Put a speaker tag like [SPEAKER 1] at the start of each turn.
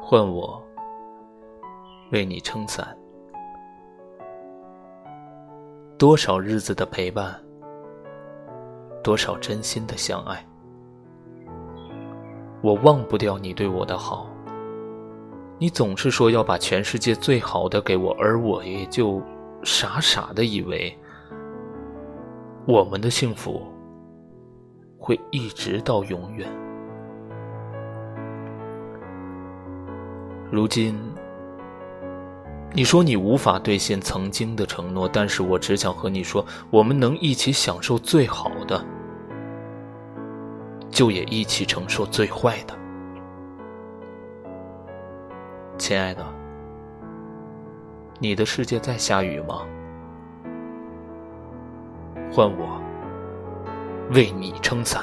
[SPEAKER 1] 换我为你撑伞。多少日子的陪伴，多少真心的相爱，我忘不掉你对我的好。你总是说要把全世界最好的给我，而我也就傻傻的以为，我们的幸福会一直到永远。如今。你说你无法兑现曾经的承诺，但是我只想和你说，我们能一起享受最好的，就也一起承受最坏的。亲爱的，你的世界在下雨吗？换我为你撑伞。